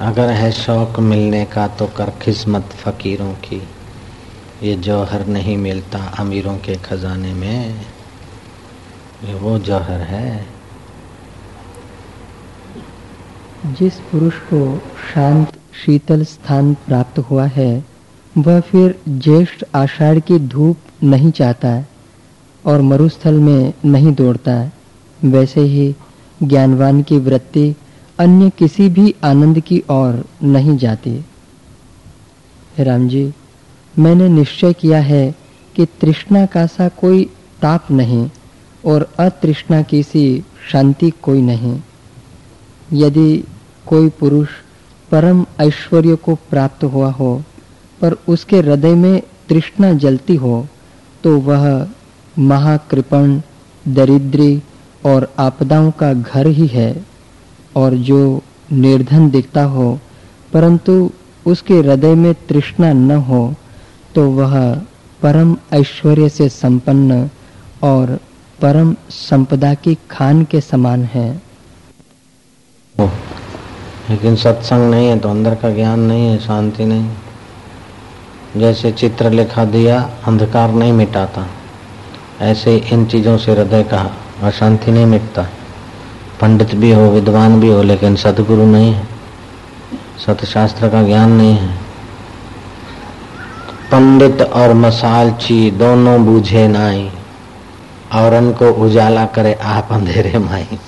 अगर है शौक मिलने का तो कर किस्मत फकीरों की। ये जौहर नहीं मिलता अमीरों के खजाने में। ये वो जौहर है। जिस पुरुष को शांत, शीतल स्थान प्राप्त हुआ है, वह फिर ज्येष्ठ आषाढ़ की धूप नहीं चाहता है और मरुस्थल में नहीं दौड़ता है। वैसे ही ज्ञानवान की वृत्ति अन्य किसी भी आनंद की ओर नहीं जाती। राम जी, मैंने निश्चय किया है कि तृष्णा का सा कोई ताप नहीं और अतृष्णा की सी शांति कोई नहीं। यदि कोई पुरुष परम ऐश्वर्य को प्राप्त हुआ हो, पर उसके हृदय में तृष्णा जलती हो तो वह महाकृपण, दरिद्री और आपदाओं का घर ही है। और जो निर्धन दिखता हो, परंतु उसके हृदय में तृष्णा न हो तो वह परम ऐश्वर्य से संपन्न और परम संपदा की खान के समान है। लेकिन सत्संग नहीं है तो अंदर का ज्ञान नहीं है, शांति नहीं। जैसे चित्र लिखा दिया, अंधकार नहीं मिटाता। ऐसे इन चीज़ों से हृदय का अशांति नहीं मिटता। पंडित भी हो, विद्वान भी हो, लेकिन सदगुरु नहीं है। सतशास्त्र का ज्ञान नहीं है। पंडित और मसालची दोनों बूझे नाई, और उनको उजाला करे आप अंधेरे माई।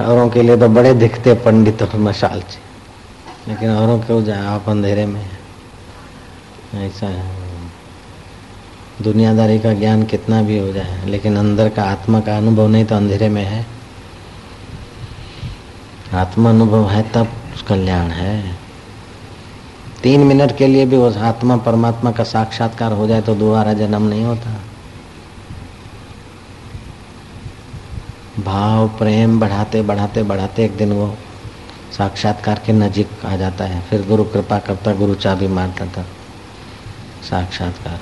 औरों के लिए तो बड़े दिखते पंडित और मसालची, लेकिन औरों के उजाला आप अंधेरे में ऐसा है। दुनियादारी का ज्ञान कितना भी हो जाए, लेकिन अंदर का आत्मा का अनुभव नहीं तो अंधेरे में है। आत्मा अनुभव है, तब कल्याण है। तीन मिनट के लिए भी उस आत्मा परमात्मा का साक्षात्कार हो जाए तो दोबारा जन्म नहीं होता। भाव, प्रेम बढ़ाते बढ़ाते बढ़ाते एक दिन वो साक्षात्कार के नजीक आ जाता है। फिर गुरु कृपा करता, गुरु चाबी मारता था। साक्षात्कार।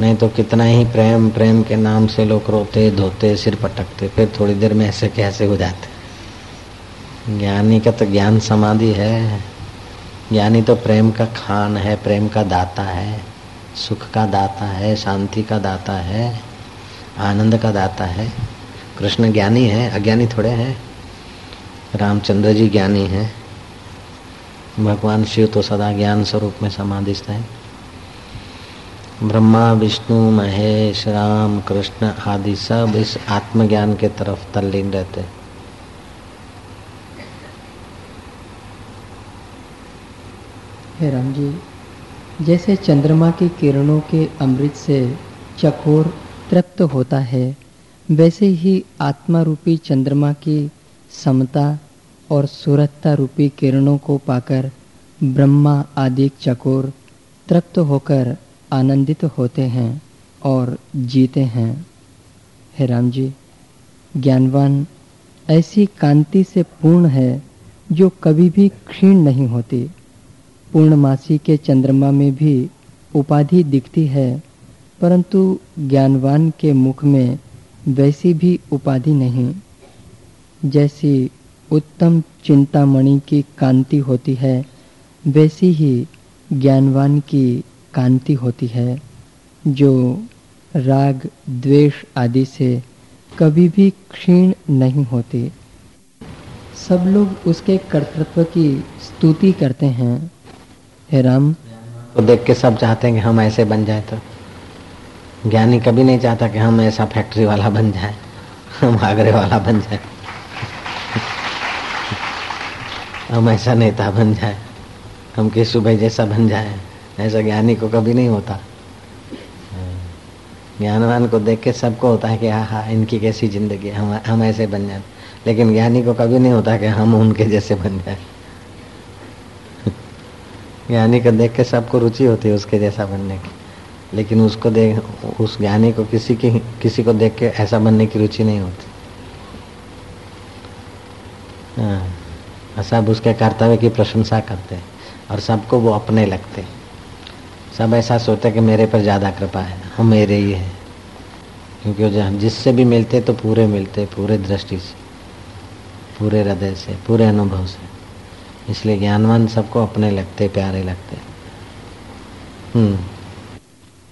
नहीं तो कितना ही प्रेम प्रेम के नाम से लोग रोते, धोते, सिर पटकते, फिर थोड़ी देर में ऐसे कैसे हो जाते। ज्ञानी का तो ज्ञान समाधि है। ज्ञानी तो प्रेम का खान है, प्रेम का दाता है, सुख का दाता है, शांति का दाता है, आनंद का दाता है। कृष्ण ज्ञानी है, अज्ञानी थोड़े हैं। रामचंद्र जी ज्ञानी हैं। भगवान शिव तो सदा ज्ञान स्वरूप में समाधिस्थ है। ब्रह्मा, विष्णु, महेश, राम, कृष्ण आदि सब इस आत्मज्ञान के तरफ़ तल्लीन रहते हैं। है राम जी जैसे चंद्रमा की किरणों के अमृत से चकोर तृप्त होता है, वैसे ही आत्मा रूपी चंद्रमा की समता और सुरतता रूपी किरणों को पाकर ब्रह्मा आदि चकोर तृप्त होकर आनंदित होते हैं और जीते हैं। हे राम जी ज्ञानवान, ऐसी कांति से पूर्ण है जो कभी भी क्षीण नहीं होती। पूर्णमासी के चंद्रमा में भी उपाधि दिखती है, परंतु ज्ञानवान के मुख में वैसी भी उपाधि नहीं। जैसी उत्तम चिंतामणि की कांति होती है, वैसी ही ज्ञानवान की कांति होती है, जो राग, द्वेष आदि से कभी भी क्षीण नहीं होती। सब लोग उसके कर्तृत्व की स्तुति करते हैं। हे राम तो देख के सब चाहते हैं कि हम ऐसे बन जाए तो। ज्ञानी कभी नहीं चाहता कि हम ऐसा फैक्ट्री वाला बन जाए, हम आगरे वाला बन जाए। हम ऐसा नेता बन जाए, हम केशु भाई जैसा बन जाए, ऐसा ज्ञानी को कभी नहीं होता। ज्ञानवान को देख के सबको होता है कि हाँ हाँ इनकी कैसी ज़िंदगी हम हम ऐसे बन जाए। लेकिन ज्ञानी को कभी नहीं होता कि हम उनके जैसे बन जाए। ज्ञानी को देख के सबको रुचि होती है उसके जैसा बनने की। लेकिन उसको देख, उस ज्ञानी को किसी की किसी को देख के ऐसा बनने की रुचि नहीं होती। हाँ सब उसके कर्तव्य की प्रशंसा करते हैं, और सबको वो अपने लगते सब ऐसा सोचते कि मेरे पर ज़्यादा कृपा है, हम मेरे ही है। क्योंकि जिससे भी मिलते तो पूरे मिलते पूरे दृष्टि से, पूरे हृदय से, पूरे अनुभव से। इसलिए ज्ञानवान सबको अपने लगते प्यारे लगते। हम्म।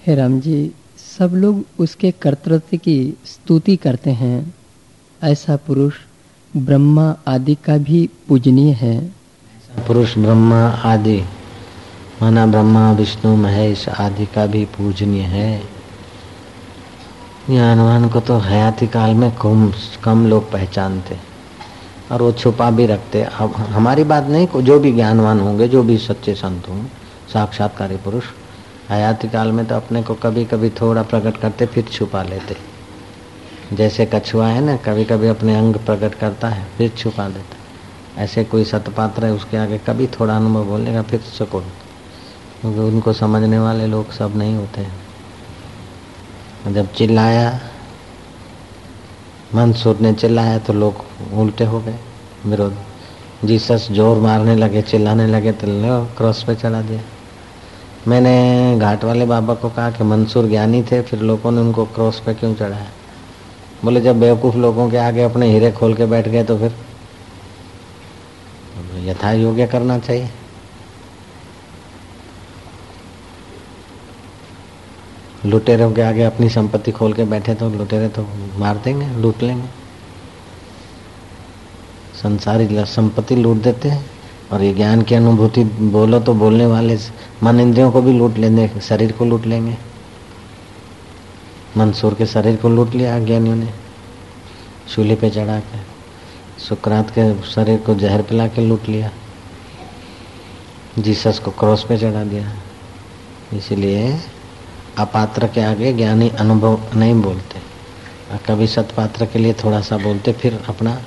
हे राम जी सब लोग उसके कर्तृत्व की स्तुति करते हैं। ऐसा पुरुष ब्रह्मा आदि का भी पूजनीय है। पुरुष ब्रह्मा आदि माना ब्रह्मा विष्णु महेश आदि का भी पूजनीय है। ज्ञानवान को तो हयाती काल में कम कम लोग पहचानते। और वो छुपा भी रखते अब हमारी बात नहीं जो भी ज्ञानवान होंगे, जो भी सच्चे संत होंगे साक्षात्कारी पुरुष हयाती काल में तो अपने को कभी कभी थोड़ा प्रकट करते, फिर छुपा लेते। जैसे कछुआ है ना कभी कभी अपने अंग प्रकट करता है, फिर छुपा देता ऐसे कोई सतपात्र है, उसके आगे कभी थोड़ा अनुभव बोलेगा फिर सुकून। क्योंकि उनको समझने वाले लोग सब नहीं होते हैं। जब चिल्लाया मंसूर ने चिल्लाया तो लोग उल्टे हो गए। विरोध। जीसस ज़ोर मारने लगे, चिल्लाने लगे तो लो, क्रॉस पे चढ़ा दिया मैंने घाट वाले बाबा को कहा कि मंसूर ज्ञानी थे, फिर लोगों ने उनको क्रॉस पे क्यों चढ़ाया? बोले, जब बेवकूफ़ लोगों के आगे अपने हीरे खोल के बैठ गए तो फिर यथा योग्य करना चाहिए। लुटेरों के आगे अपनी संपत्ति खोल के बैठे तो लुटेरे तो मार देंगे, लूट लेंगे। संसारी संपत्ति लूट देते हैं और ये ज्ञान की अनुभूति बोलो तो बोलने वाले मन इंद्रियों को भी लूट लेंगे, शरीर को लूट लेंगे। मंसूर के शरीर को लूट लिया ज्ञानियों ने। चूल्हे पे चढ़ा के, सुकरात के शरीर को जहर पिला के लूट लिया। जीसस को क्रॉस पे चढ़ा दिया। इसलिए अपात्र के आगे ज्ञानी अनुभव नहीं बोलते। कभी सतपात्र के लिए थोड़ा सा बोलते, फिर अपना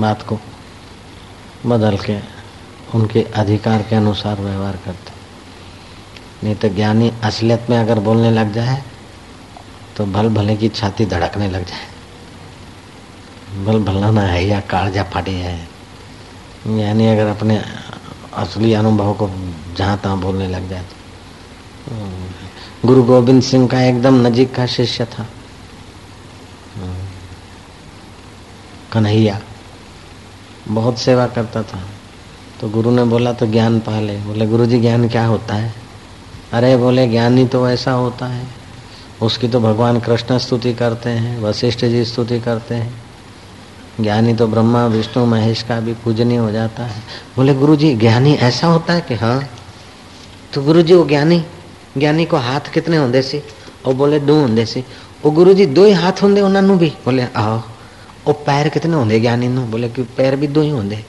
बात को बदल के उनके अधिकार के अनुसार व्यवहार करते। नहीं तो ज्ञानी असलियत में अगर बोलने लग जाए तो भल भले की छाती धड़कने लग जाए। भल भलाना है या कालजा फाटी है। यानी अगर अपने असली अनुभव को जहाँ तहाँ बोलने लग जाए तो। गुरु गोविंद सिंह का एकदम नजीक का शिष्य था। कन्हैया। बहुत सेवा करता था। तो गुरु ने बोला तो ज्ञान पा ले। बोले, गुरु जी, ज्ञान क्या होता है? अरे, बोले, ज्ञानी तो ऐसा होता है। उसकी तो भगवान कृष्ण स्तुति करते हैं, वशिष्ठ जी स्तुति करते हैं। ज्ञानी तो ब्रह्मा, विष्णु, महेश का भी पूजनीय हो जाता है। बोले, गुरु जी, ज्ञानी ऐसा होता है कि हाँ? तो गुरु जी, वो ज्ञानी ज्ञानी को हाथ कितने होंगे सी? और बोले, दो होंगे सी। वो गुरु जी दो ही हाथ होंगे उन्होंने भी। बोले आओ वो पैर कितने होंगे ज्ञानी नु? बोले, कि पैर भी दो ही होंगे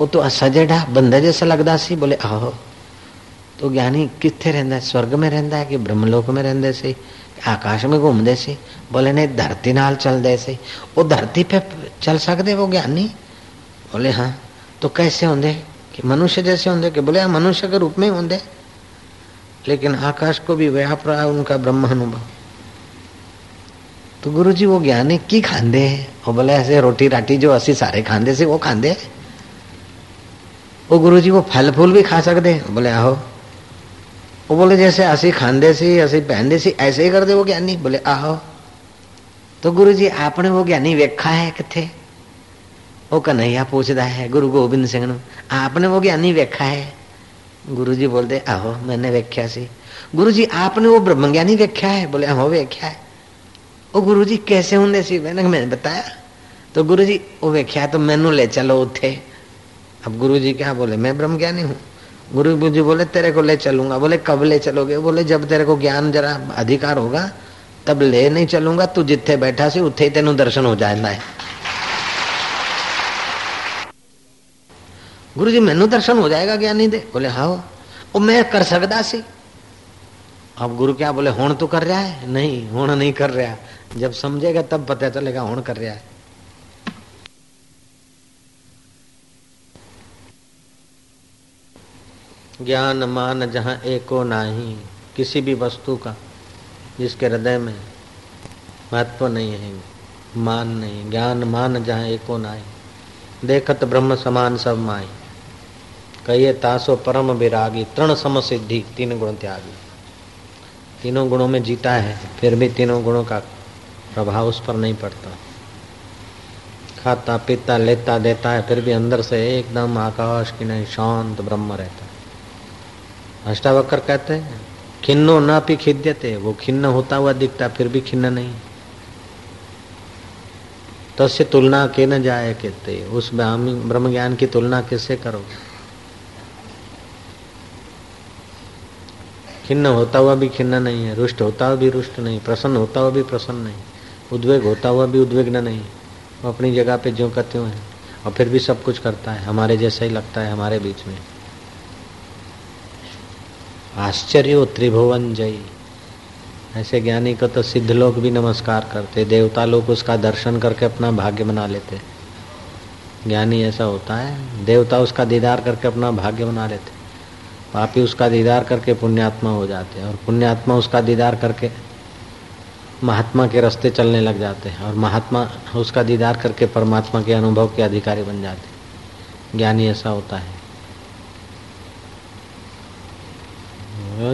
वो तो सजेडा बंदा जैसा लगता सी। बोले आओ तो ज्ञानी कितने रहता है? स्वर्ग में रहता है कि ब्रह्मलोक में रहते से? आकाश में घूमते से? बोले, नहीं, धरती नाल चलते से। वो धरती पे चल सकते वो ज्ञानी? बोले हाँ। तो कैसे होंगे कि मनुष्य जैसे होंगे कि बोले हाँ मनुष्य के रूप में होंगे लेकिन आकाश को भी व्याप रहा है, उनका ब्रह्म अनुभव। तो गुरु जी वो ज्ञानी की खांदे है? वो बोले, ऐसे रोटी राटी जो असी सारे खांदे से वो खांदे वो गुरु जी वो फल फूल भी खा सकते बोले, आहो। वो बोले, जैसे असी खांदे सी असी पहनते सी, ऐसे ही कर दे वो ज्ञानी। बोले, आहो। तो गुरु जी आपने वो ज्ञानी वेखा है किथे वो कन्हैया पूछता है, गुरु गोबिंद सिंह आपने वो ज्ञानी वेखा है? गुरु जी बोलते, आहो, मैंने वेख्या सी। गुरु जी आपने वो ब्रह्म ज्ञानी वेख्या है? बोले, आहो वेख्या है। वो गुरु जी कैसे होंगे सी? मैंने मैंने बताया। तो गुरु जी वो वेख्या तो मैनू ले चलो उठे। अब गुरु जी क्या बोले, मैं ब्रह्म ज्ञानी हूँ। गुरु जी बोले, तेरे को ले चलूँगा। बोले, कब ले चलोगे? बोले, जब तेरे को ज्ञान जरा अधिकार होगा, तब ले नहीं चलूँगा। तू जिथे बैठा सी उथे तेन दर्शन हो जाना है। गुरु जी मैनू दर्शन हो जाएगा ज्ञानी दे। बोले हाँ। वो मैं कर सकता सी। अब गुरु क्या बोले हूँ तो कर रहा है? नहीं हूँ नहीं कर रहा। जब समझेगा, तब पता चलेगा हूँ कर रहा है। ज्ञान मान जहाँ एको नाही, किसी भी वस्तु का, जिसके हृदय में महत्व नहीं है, मान नहीं। ज्ञान मान जहाँ एको नाही, देखत ब्रह्म समान सब माई कहिए, तासो परम विरागी, तृण सम सिद्धि, तीन गुण त्यागी। तीनों गुणों में जीता है, फिर भी तीनों गुणों का प्रभाव उस पर नहीं पड़ता। खाता, पीता, लेता, देता है, फिर भी अंदर से एकदम आकाश की नहीं, शांत ब्रह्म रहता है। अष्टावक्र कहते हैं, खिन्नो ना पी खिद्यते, वो खिन्न होता हुआ दिखता फिर भी खिन्न नहीं। तस्य तुलना के न जाए कहते उस ब्रह्म ज्ञान की तुलना किससे करोगे? खिन्न होता हुआ भी खिन्न नहीं है, रुष्ट होता हुआ भी रुष्ट नहीं, प्रसन्न होता हुआ भी प्रसन्न नहीं, उद्वेग होता हुआ भी उद्वेग्न नहीं, वो अपनी जगह पे ज्यों का त्यों है, और फिर भी सब कुछ करता है, हमारे जैसा ही लगता है, हमारे बीच में। आश्चर्य त्रिभुवन जय ऐसे ज्ञानी को तो सिद्ध लोग भी नमस्कार करते, देवता लोग उसका दर्शन करके अपना भाग्य बना लेते। ज्ञानी ऐसा होता है, देवता उसका दीदार करके अपना भाग्य बना लेते। पापी उसका दीदार करके पुण्यात्मा हो जाते हैं और पुण्यात्मा उसका दीदार करके महात्मा के रास्ते चलने लग जाते हैं और महात्मा उसका दीदार करके परमात्मा के अनुभव के अधिकारी बन जाते हैं। ज्ञानी ऐसा होता है।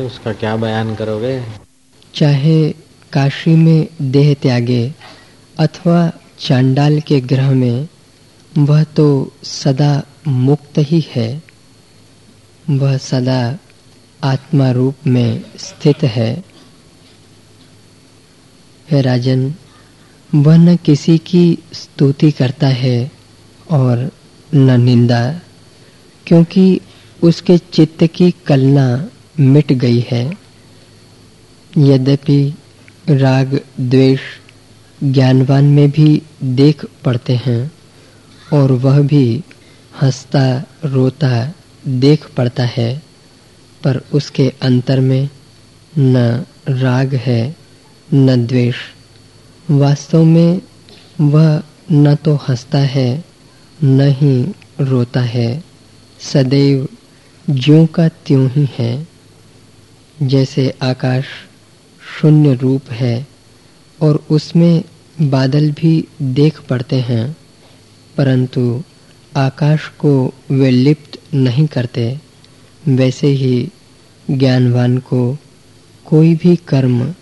उसका क्या बयान करोगे? चाहे काशी में देह त्यागे अथवा चांडाल के ग्रह में, वह तो सदा मुक्त ही है। वह सदा आत्मा रूप में स्थित है। हे राजन, वह न किसी की स्तुति करता है और न निंदा, क्योंकि उसके चित्त की कलना मिट गई है। यद्यपि राग, द्वेष, ज्ञानवान में भी देख पड़ते हैं और वह भी हंसता, रोता देख पड़ता है, पर उसके अंतर में न राग है, न द्वेष। वास्तव में वह न तो हंसता है, न ही रोता है। सदैव ज्यों का त्यों ही है। जैसे आकाश शून्य रूप है, और उसमें बादल भी देख पड़ते हैं, परंतु आकाश को वे लिप्त नहीं करते, वैसे ही ज्ञानवान को कोई भी कर्म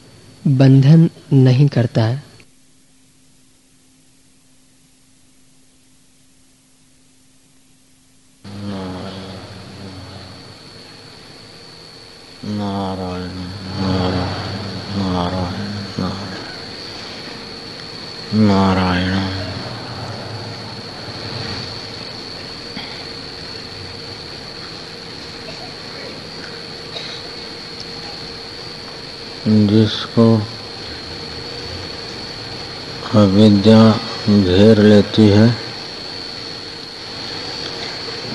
बंधन नहीं करता। नारायण नारायण नारायण नारायण। जिसको अविद्या घेर लेती है,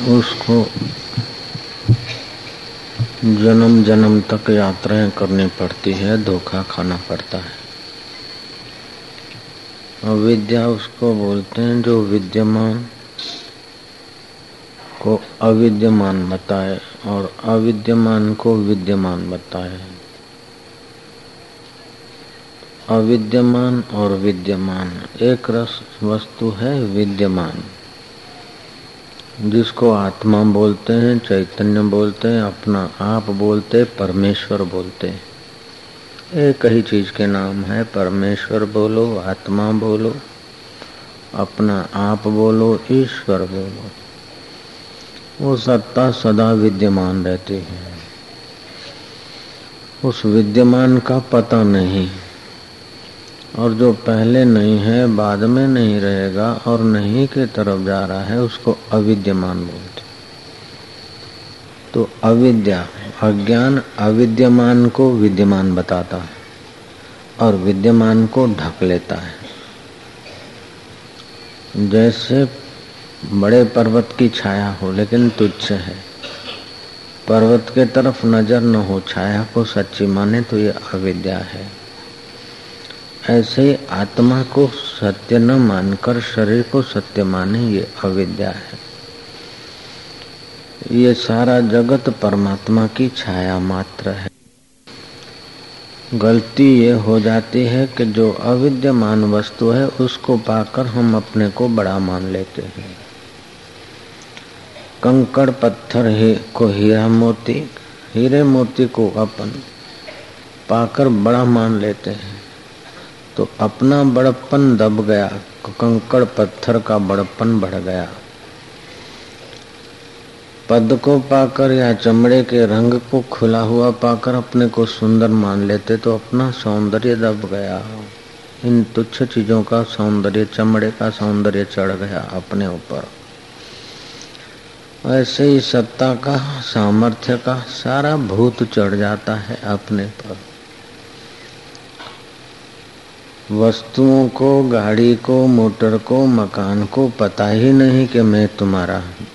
उसको जन्म जन्म तक यात्राएँ करनी पड़ती है, धोखा खाना पड़ता है। अविद्या उसको बोलते हैं जो विद्यमान को अविद्यमान बताए और अविद्यमान को विद्यमान बताए। अविद्यमान और विद्यमान। एक रस वस्तु है विद्यमान, जिसको आत्मा बोलते हैं, चैतन्य बोलते हैं, अपना आप बोलते परमेश्वर बोलते एक ही चीज़ के नाम है, परमेश्वर बोलो, आत्मा बोलो, अपना आप बोलो, ईश्वर बोलो। वो सत्ता सदा विद्यमान रहती है। उस विद्यमान का पता नहीं। और जो पहले नहीं है, बाद में नहीं रहेगा और नहीं के तरफ़ जा रहा है, उसको अविद्यमान बोलते तो अविद्या, अज्ञान अविद्यमान को विद्यमान बताता है और विद्यमान को ढक लेता है। जैसे बड़े पर्वत की छाया हो, लेकिन तुच्छ है। पर्वत के तरफ़ नज़र न हो, छाया को सच्ची माने तो ये अविद्या है। ऐसे आत्मा को सत्य न मानकर शरीर को सत्य माने, ये अविद्या है। ये सारा जगत परमात्मा की छाया मात्र है। गलती ये हो जाती है कि जो अविद्यमान वस्तु है, उसको पाकर हम अपने को बड़ा मान लेते हैं। कंकड़ पत्थर ही को हीरा मोती, हीरे मोती को अपन पाकर बड़ा मान लेते हैं। तो अपना बड़प्पन दब गया, कंकड़ पत्थर का बड़पन बढ़ गया। पद को पाकर या चमड़े के रंग को खुला हुआ पाकर अपने को सुंदर मान लेते तो अपना सौंदर्य दब गया। इन तुच्छ चीज़ों का सौंदर्य, चमड़े का सौंदर्य चढ़ गया अपने ऊपर। ऐसे ही सत्ता का, सामर्थ्य का सारा भूत चढ़ जाता है अपने पर। वस्तुओं को, गाड़ी को, मोटर को, मकान को पता ही नहीं कि मैं तुम्हारा हूँ।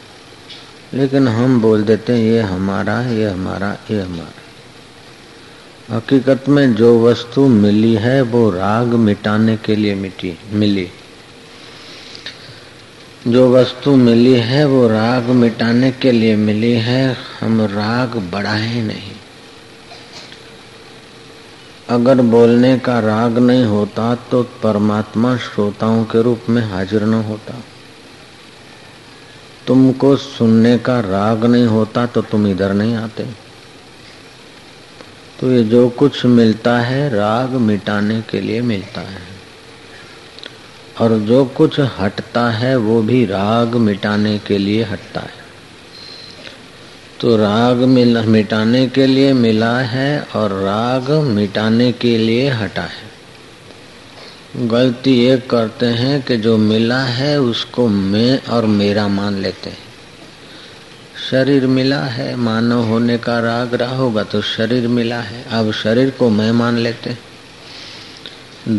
लेकिन हम बोल देते हैं, ये हमारा ये हमारा ये हमारा। हकीकत में जो वस्तु मिली है, वो राग मिटाने के लिए मिटी, मिली। जो वस्तु मिली है, वो राग मिटाने के लिए मिली है। हम राग बढ़ाए नहीं। अगर बोलने का राग नहीं होता तो परमात्मा श्रोताओं के रूप में हाजिर न होता। तुमको सुनने का राग नहीं होता तो तुम इधर नहीं आते। तो ये जो कुछ मिलता है, राग मिटाने के लिए मिलता है। और जो कुछ हटता है, वो भी राग मिटाने के लिए हटता है। तो राग मिल, मिटाने के लिए मिला है और राग मिटाने के लिए हटा है। गलती ये करते हैं कि जो मिला है उसको मैं और मेरा मान लेते हैं। शरीर मिला है, मानव होने का राग रहा होगा तो शरीर मिला है। अब शरीर को मैं मान लेते हैं।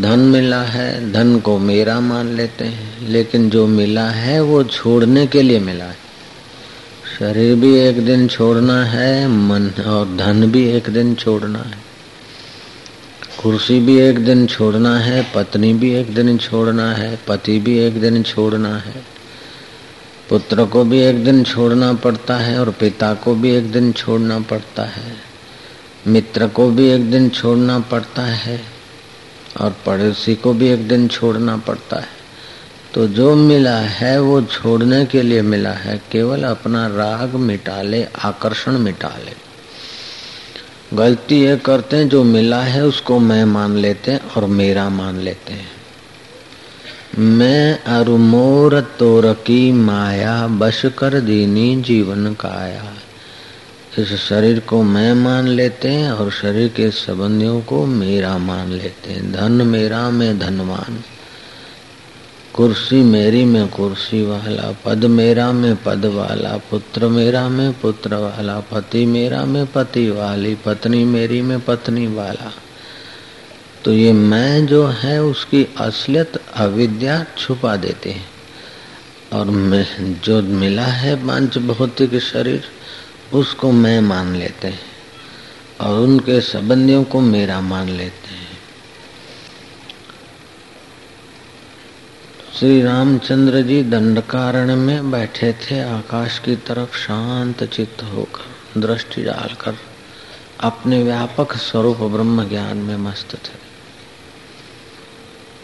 धन मिला है, धन को मेरा मान लेते हैं। लेकिन जो मिला है वो छोड़ने के लिए मिला है। शरीर भी एक दिन छोड़ना है, मन और धन भी एक दिन छोड़ना है। कुर्सी भी एक दिन छोड़ना है, पत्नी भी एक दिन छोड़ना है, पति भी एक दिन छोड़ना है। पुत्र को भी एक दिन छोड़ना पड़ता है और पिता को भी एक दिन छोड़ना पड़ता है। मित्र को भी एक दिन छोड़ना पड़ता है और पड़ोसी को भी एक दिन छोड़ना पड़ता है। तो जो मिला है वो छोड़ने के लिए मिला है, केवल अपना राग मिटा ले, आकर्षण मिटा ले। गलती ये करते हैं, जो मिला है उसको मैं मान लेते हैं और मेरा मान लेते हैं। मैं अरु मोर तोर की माया, बश कर दीनी जीवन काया। इस शरीर को मैं मान लेते हैं और शरीर के संबंधियों को मेरा मान लेते हैं। धन मेरा, मैं धनवान। कुर्सी मेरी में कुर्सी वाला, पद मेरा में पद वाला, पुत्र मेरा में पुत्र वाला, पति मेरा में पति वाली, पत्नी मेरी में पत्नी वाला। तो ये मैं जो है, उसकी असलियत अविद्या छुपा देते हैं। और मैं, जो मिला है पंच भौतिक शरीर, उसको मैं मान लेते हैं। और उनके संबंधियों को मेरा मान लेते हैं। श्री रामचंद्र जी दंडकारण में बैठे थे। आकाश की तरफ़ शांत चित्त होकर, दृष्टि डालकर अपने व्यापक स्वरूप ब्रह्म ज्ञान में मस्त थे।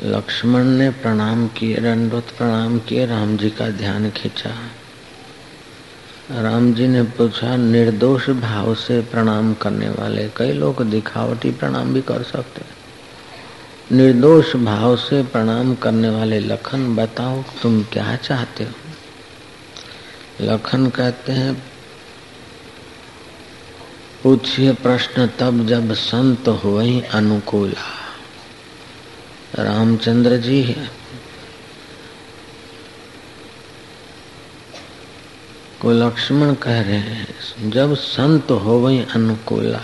लक्ष्मण ने प्रणाम किए, दंडवत प्रणाम किए, राम जी का ध्यान खींचा। राम जी ने पूछा, निर्दोष भाव से प्रणाम करने वाले, कई लोग दिखावटी प्रणाम भी कर सकते हैं। निर्दोष भाव से प्रणाम करने वाले लखन, बताओ तुम क्या चाहते हो? लखन कहते हैं, पूछिए प्रश्न तब जब संत हो वही अनुकूला। रामचंद्र जी को लक्ष्मण कह रहे हैं, जब संत हो वही अनुकूला।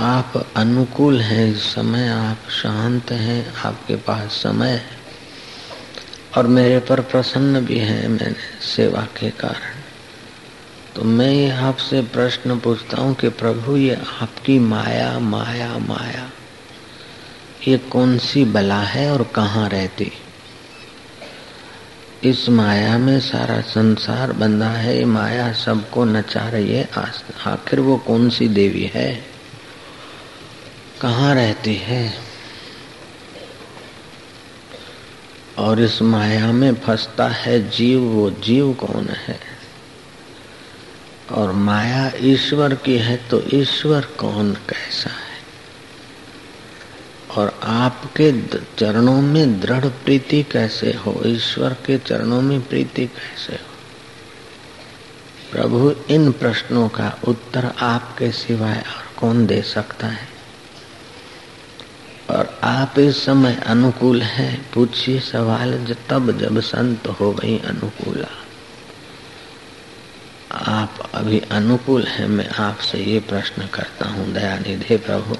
आप अनुकूल हैं इस समय, आप शांत हैं, आपके पास समय है। और मेरे पर प्रसन्न भी हैं मैंने सेवा के कारण। तो मैं ये आपसे प्रश्न पूछता हूँ कि प्रभु, ये आपकी माया माया माया, ये कौन सी बला है और कहाँ रहती? इस माया में सारा संसार बंधा है, ये माया सबको नचा रही है। आखिर वो कौन सी देवी है? कहाँ रहती है? और इस माया में फंसता है जीव, वो जीव कौन है? और माया ईश्वर की है तो ईश्वर कौन कैसा है? और आपके चरणों में दृढ़ प्रीति कैसे हो? ईश्वर के चरणों में प्रीति कैसे हो? प्रभु, इन प्रश्नों का उत्तर आपके सिवाय और कौन दे सकता है? और आप इस समय अनुकूल हैं? पूछिए सवाल तब जब संत हो गई अनुकूला। आप अभी अनुकूल है, मैं आपसे ये प्रश्न करता हूँ, दयानिधे प्रभु।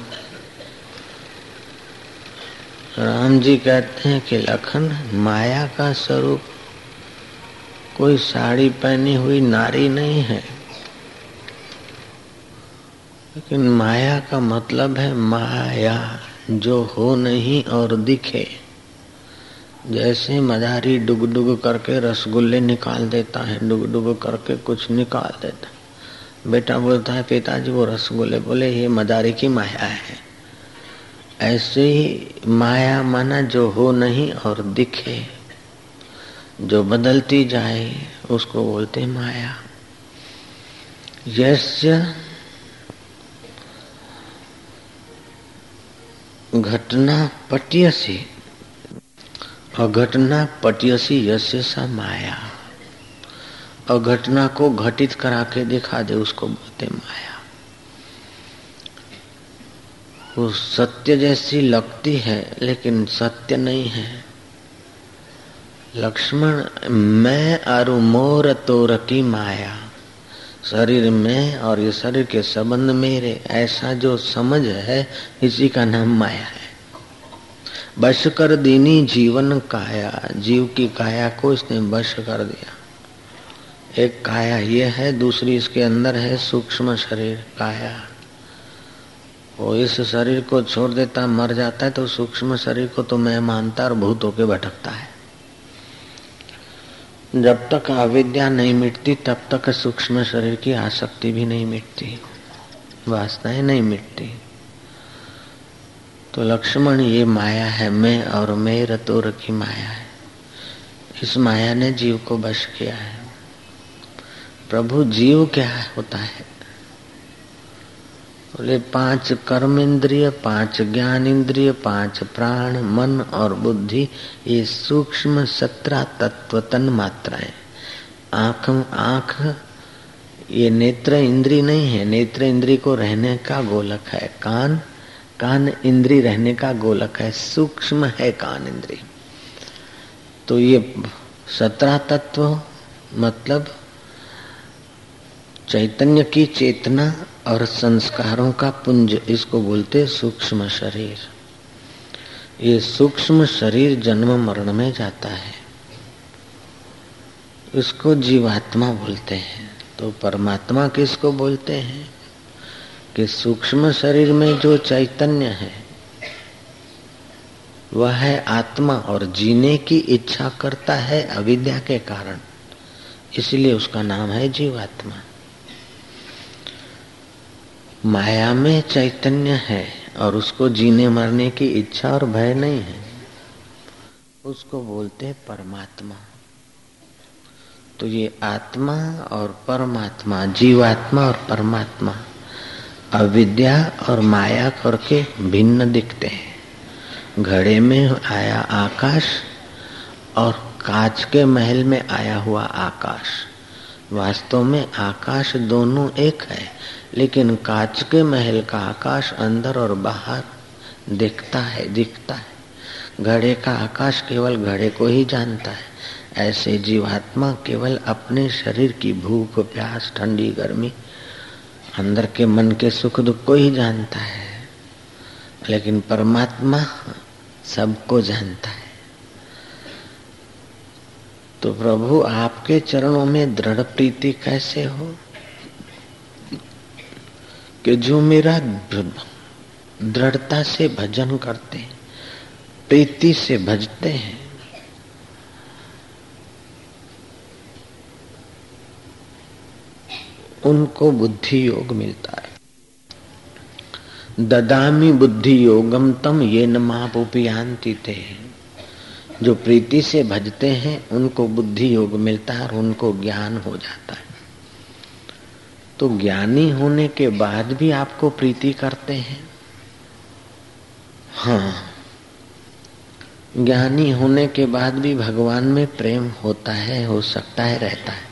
राम जी कहते हैं कि लखन, माया का स्वरूप, कोई साड़ी पहनी हुई नारी नहीं है। लेकिन माया का मतलब है माया। जो हो नहीं और दिखे, जैसे मदारी डुग डुग करके रसगुल्ले निकाल देता है डुग डुग करके कुछ निकाल देता बेटा बोलता है, पिताजी, वो रसगुल्ले बोले, ये मदारी की माया है। ऐसे ही माया माना जो हो नहीं और दिखे, जो बदलती जाए, उसको बोलते माया। घटना पटियसी अघटना पटियसी यस्य सा माया। अघटना को घटित करा के दिखा दे उसको बोलते माया। वो सत्य जैसी लगती है, लेकिन सत्य नहीं है। लक्ष्मण, मैं अरु मोर तोर की माया। शरीर में और ये शरीर के संबंध मेरे ऐसा जो समझ है, इसी का नाम माया है। बश कर दीनी जीवन काया, जीव की काया को इसने बश कर दिया। एक काया ये है, दूसरी इसके अंदर है सूक्ष्म शरीर, काया। वो इस शरीर को छोड़ देता, मर जाता है तो सूक्ष्म शरीर को तो मैं मानता और भूत होके भटकता है। जब तक अविद्या नहीं मिटती, तब तक सूक्ष्म शरीर की आसक्ति भी नहीं मिटती, वासनाएँ नहीं मिटती। तो लक्ष्मण, ये माया है, मैं और मैं तोर की माया है। इस माया ने जीव को बश किया है। प्रभु, जीव क्या होता है? बोले, पाँच कर्म इंद्रिय पाँच ज्ञान इंद्रिय पाँच प्राण, मन और बुद्धि, ये सूक्ष्म सत्रह तत्व तन मात्राएँ। आँख आँख, ये नेत्र इंद्री नहीं है। नेत्र इंद्री को रहने का गोलक है कान। कान इंद्री रहने का गोलक है, सूक्ष्म है कान इंद्री। तो ये सत्रह तत्व मतलब चैतन्य की चेतना और संस्कारों का पुंज इसको बोलते सूक्ष्म शरीर। ये सूक्ष्म शरीर जन्म मरण में जाता है। इसको जीवात्मा बोलते हैं। तो परमात्मा किसको बोलते हैं? कि सूक्ष्म शरीर में जो चैतन्य है, वह है आत्मा और जीने की इच्छा करता है अविद्या के कारण। इसलिए उसका नाम है जीवात्मा। माया में चैतन्य है और उसको जीने मरने की इच्छा और भय नहीं है। उसको बोलते परमात्मा। तो ये आत्मा और परमात्मा, जीवात्मा और परमात्मा, अविद्या और माया करके भिन्न दिखते हैं। घड़े में आया आकाश और कांच के महल में आया हुआ आकाश। वास्तव में आकाश दोनों एक है, लेकिन कांच के महल का आकाश अंदर और बाहर दिखता है दिखता है। घड़े का आकाश केवल घड़े को ही जानता है। ऐसे जीवात्मा केवल अपने शरीर की भूख, प्यास, ठंडी, गर्मी, अंदर के मन के सुख, दुख को ही जानता है। लेकिन परमात्मा सबको जानता है। तो प्रभु, आपके चरणों में दृढ़ प्रीति कैसे हो? कि जो मेरा दृढ़ता से भजन करते हैं, प्रीति से भजते हैं, उनको बुद्धि योग मिलता है। ददामी बुद्धि योगम तम ये न मापुपियांति थे जो प्रीति से भजते हैं, उनको बुद्धि योग मिलता है और उनको ज्ञान हो जाता है। तो ज्ञानी होने के बाद भी आपको प्रीति करते हैं? हाँ। ज्ञानी होने के बाद भी भगवान में प्रेम होता है, हो सकता है, रहता है।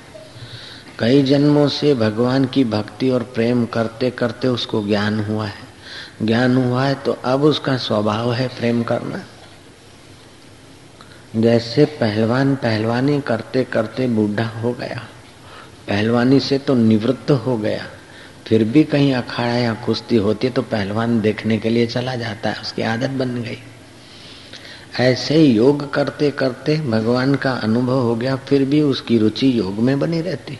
कई जन्मों से भगवान की भक्ति और प्रेम करते करते उसको ज्ञान हुआ है। ज्ञान हुआ है तो अब उसका स्वभाव है प्रेम करना। जैसे पहलवान पहलवानी करते करते बूढ़ा हो गया। पहलवानी से तो निवृत्त हो गया। फिर भी कहीं अखाड़ा या कुश्ती होती है तो पहलवान देखने के लिए चला जाता है, उसकी आदत बन गई। ऐसे ही योग करते करते भगवान का अनुभव हो गया, फिर भी उसकी रुचि योग में बनी रहती।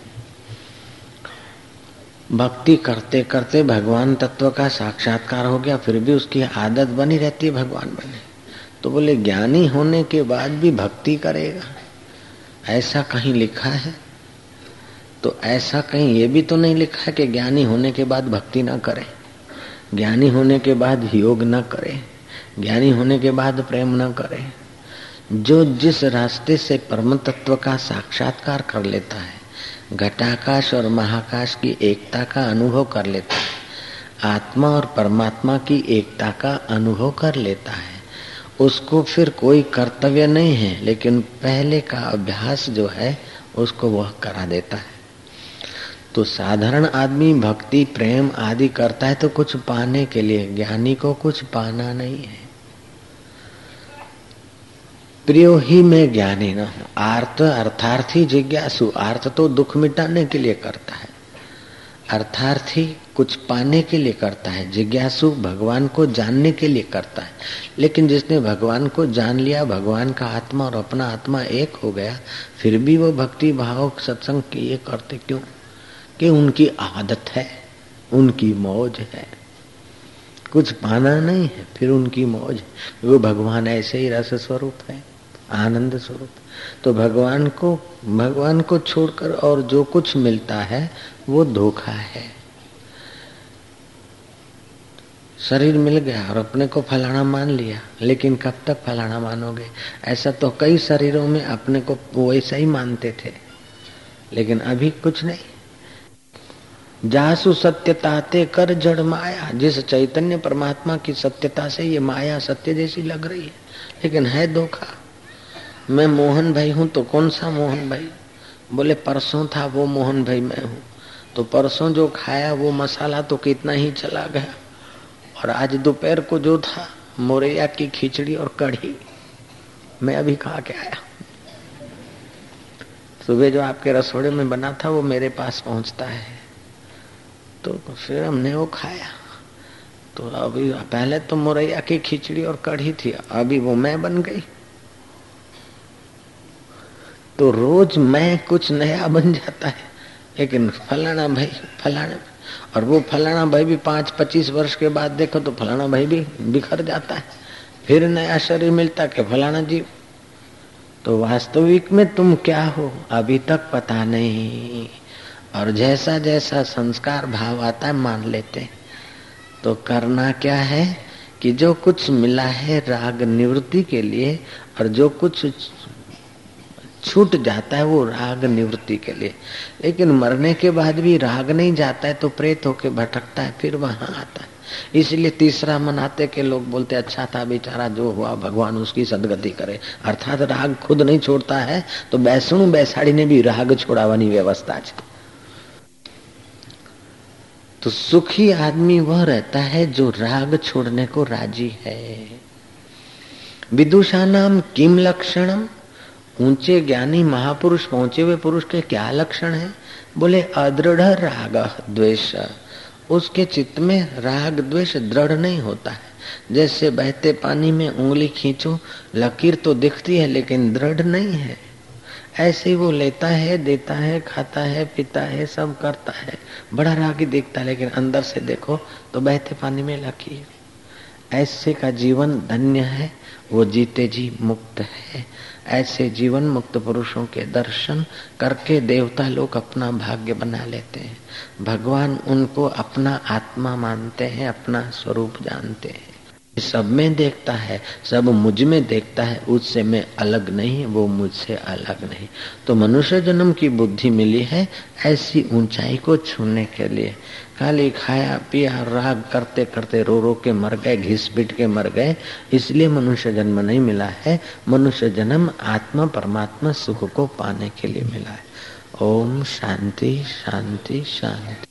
भक्ति करते करते भगवान तत्व का साक्षात्कार हो गया, फिर भी उसकी आदत बनी रहती है, भगवान बने। तो बोले, ज्ञानी होने के बाद भी भक्ति करेगा। ऐसा कहीं लिखा है? तो ऐसा कहीं ये भी तो नहीं लिखा है कि ज्ञानी होने के बाद भक्ति ना करे। ज्ञानी होने के बाद योग न करे। ज्ञानी होने के बाद प्रेम न करे। जो जिस रास्ते से परम तत्व का साक्षात्कार कर लेता है, घटाकाश और महाकाश की एकता का अनुभव कर लेता है, आत्मा और परमात्मा की एकता का अनुभव कर लेता है उसको फिर कोई कर्तव्य नहीं है, लेकिन पहले का अभ्यास जो है, उसको वह करा देता है। तो साधारण आदमी भक्ति, प्रेम आदि करता है तो कुछ पाने के लिए, ज्ञानी को कुछ पाना नहीं है। प्रियो ही में ज्ञानी न हो। आर्थ अर्थार्थी जिज्ञासु। आर्थ तो दुख मिटाने के लिए करता है। अर्थार्थी कुछ पाने के लिए करता है, जिज्ञासु भगवान को जानने के लिए करता है। लेकिन जिसने भगवान को जान लिया, भगवान का आत्मा और अपना आत्मा एक हो गया, फिर भी वो भक्ति भाव सत्संग किए करते क्यों? कि उनकी आदत है, उनकी मौज है। कुछ पाना नहीं है, फिर उनकी मौज वो भगवान ऐसे ही रस स्वरूप है, आनंद स्वरूप। तो भगवान को भगवान को छोड़कर और जो कुछ मिलता है, वो धोखा है। शरीर मिल गया और अपने को फलाना मान लिया। लेकिन कब तक फलाना मानोगे? ऐसा तो कई शरीरों में अपने को वैसा ही मानते थे। लेकिन अभी कुछ नहीं। जासु सत्यताते कर जड़ माया। जिस चैतन्य परमात्मा की सत्यता से ये माया सत्य जैसी लग रही है। लेकिन है धोखा। मैं मोहन भाई हूँ तो कौन सा मोहन भाई? बोले, परसों था वो मोहन भाई मैं हूँ। तो परसों जो खाया वो मसाला तो कितना ही चला गया। और आज दोपहर को जो था, मोरैया की खिचड़ी और कढ़ी, मैं अभी खा के आया सुबह जो आपके रसोड़े में बना था, वो मेरे पास पहुँचता है। तो फिर हमने वो खाया। तो अभी, पहले तो मोरैया की खिचड़ी और कढ़ी थी, अभी वो मैं बन गई। तो रोज मैं कुछ नया बन जाता है। लेकिन फलाना भाई, फलाना और वो फलाना भाई भी पाँच पच्चीस वर्ष के बाद देखो तो फलाना भाई भी बिखर जाता है। फिर नया शरीर मिलता के फलाना जीव। तो वास्तविक में तुम क्या हो? अभी तक पता नहीं। और जैसा जैसा संस्कार भाव आता है, मान लेते तो करना क्या है कि जो कुछ मिला है राग निवृत्ति के लिए और जो कुछ छूट जाता है वो राग निवृत्ति के लिए। लेकिन मरने के बाद भी राग नहीं जाता है तो प्रेत होके भटकता है, फिर वहाँ आता है। इसलिए तीसरा मनाते के लोग बोलते अच्छा था बेचारा, जो हुआ भगवान उसकी सदगति करे। अर्थात राग खुद नहीं छोड़ता है तो बैसणु बैसाड़ी ने भी राग छोड़ावानी व्यवस्था है। तो सुखी आदमी वह रहता है जो राग छोड़ने को राज़ी है। विदुषा नाम किम लक्षणम? ऊँचे ज्ञानी महापुरुष, पहुँचे हुए पुरुष के क्या लक्षण है? बोले, अदृढ़ राग द्वेष। उसके चित्त में राग द्वेष दृढ़ नहीं होता है। जैसे बहते पानी में उंगली खींचो, लकीर तो दिखती है, लेकिन दृढ़ नहीं है। ऐसे वो लेता है, देता है, खाता है, पीता है, सब करता है। बड़ा रागी दिखता है, लेकिन अंदर से देखो तो बहते पानी में लकीर। ऐसे का जीवन धन्य है। वो जीते जी मुक्त है। ऐसे जीवन मुक्त पुरुषों के दर्शन करके देवता लोग अपना भाग्य बना लेते हैं। भगवान उनको अपना आत्मा मानते हैं, अपना स्वरूप जानते हैं। सब में देखता है, सब मुझमें देखता है, उससे मैं अलग नहीं, वो मुझसे अलग नहीं। तो मनुष्य जन्म की बुद्धि मिली है ऐसी ऊंचाई को छूने के लिए। खाली खाया, पिया, राग करते करते रो रो के मर गए, घिस पिट के मर गए, इसलिए मनुष्य जन्म नहीं मिला है। मनुष्य जन्म आत्मा, परमात्मा सुख को पाने के लिए मिला है। ओम शांति शांति शांति।